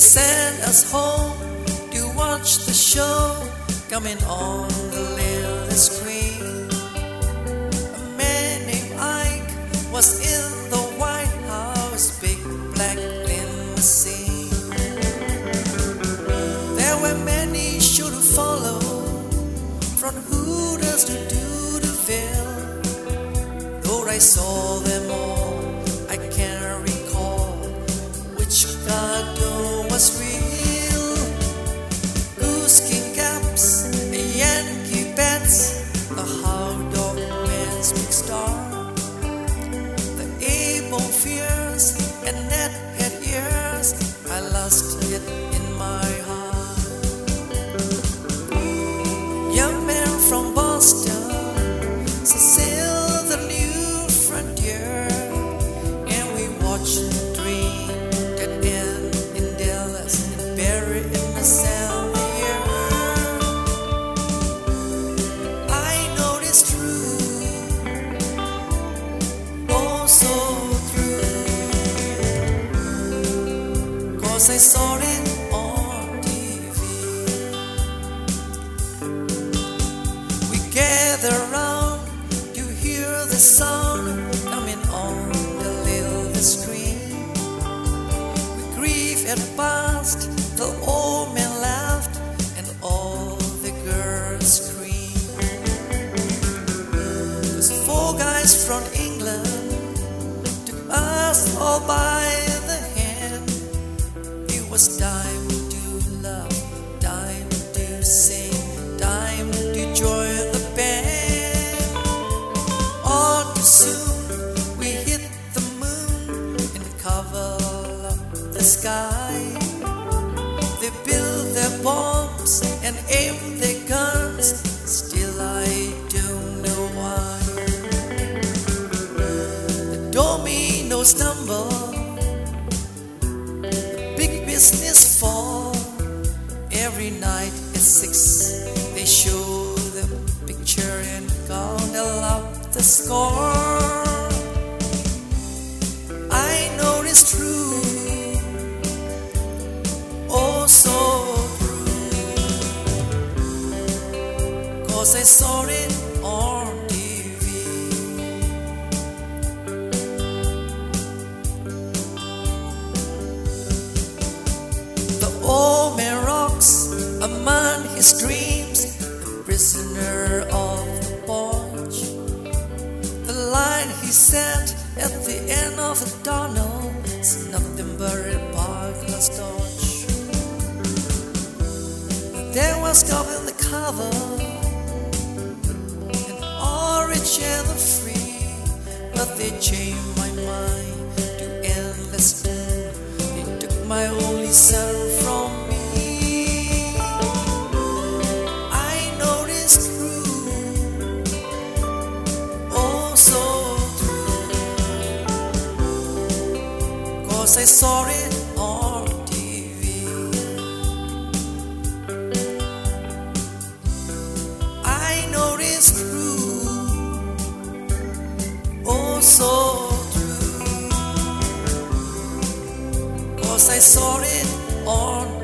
sent us home to watch the show coming on the little screen. A man named Ike was in the White House, big black limousine. There were many sure to follow, from Hooters to Dootyville. Though I saw them all, I can't recall which cartoon ears, Saw it on TV. We gather round, you hear the sound coming on the little screen. We grieve at past, the old and all the girls. Those four guys from England all by time to love, time to sing, time to join the band. All too soon we hit the moon and cover up the sky. They build their bombs and aim the score. I know it's true, oh so true, cause I saw it on TV. The old man rocks among his dreams, he at the end of the tunnel is nothing but a parkless torch. There was God in the cover, and orange and the free, but they changed my mind to endless moon. They took my only son cause I saw it on TV. I know it's true, oh so true, cause I saw it on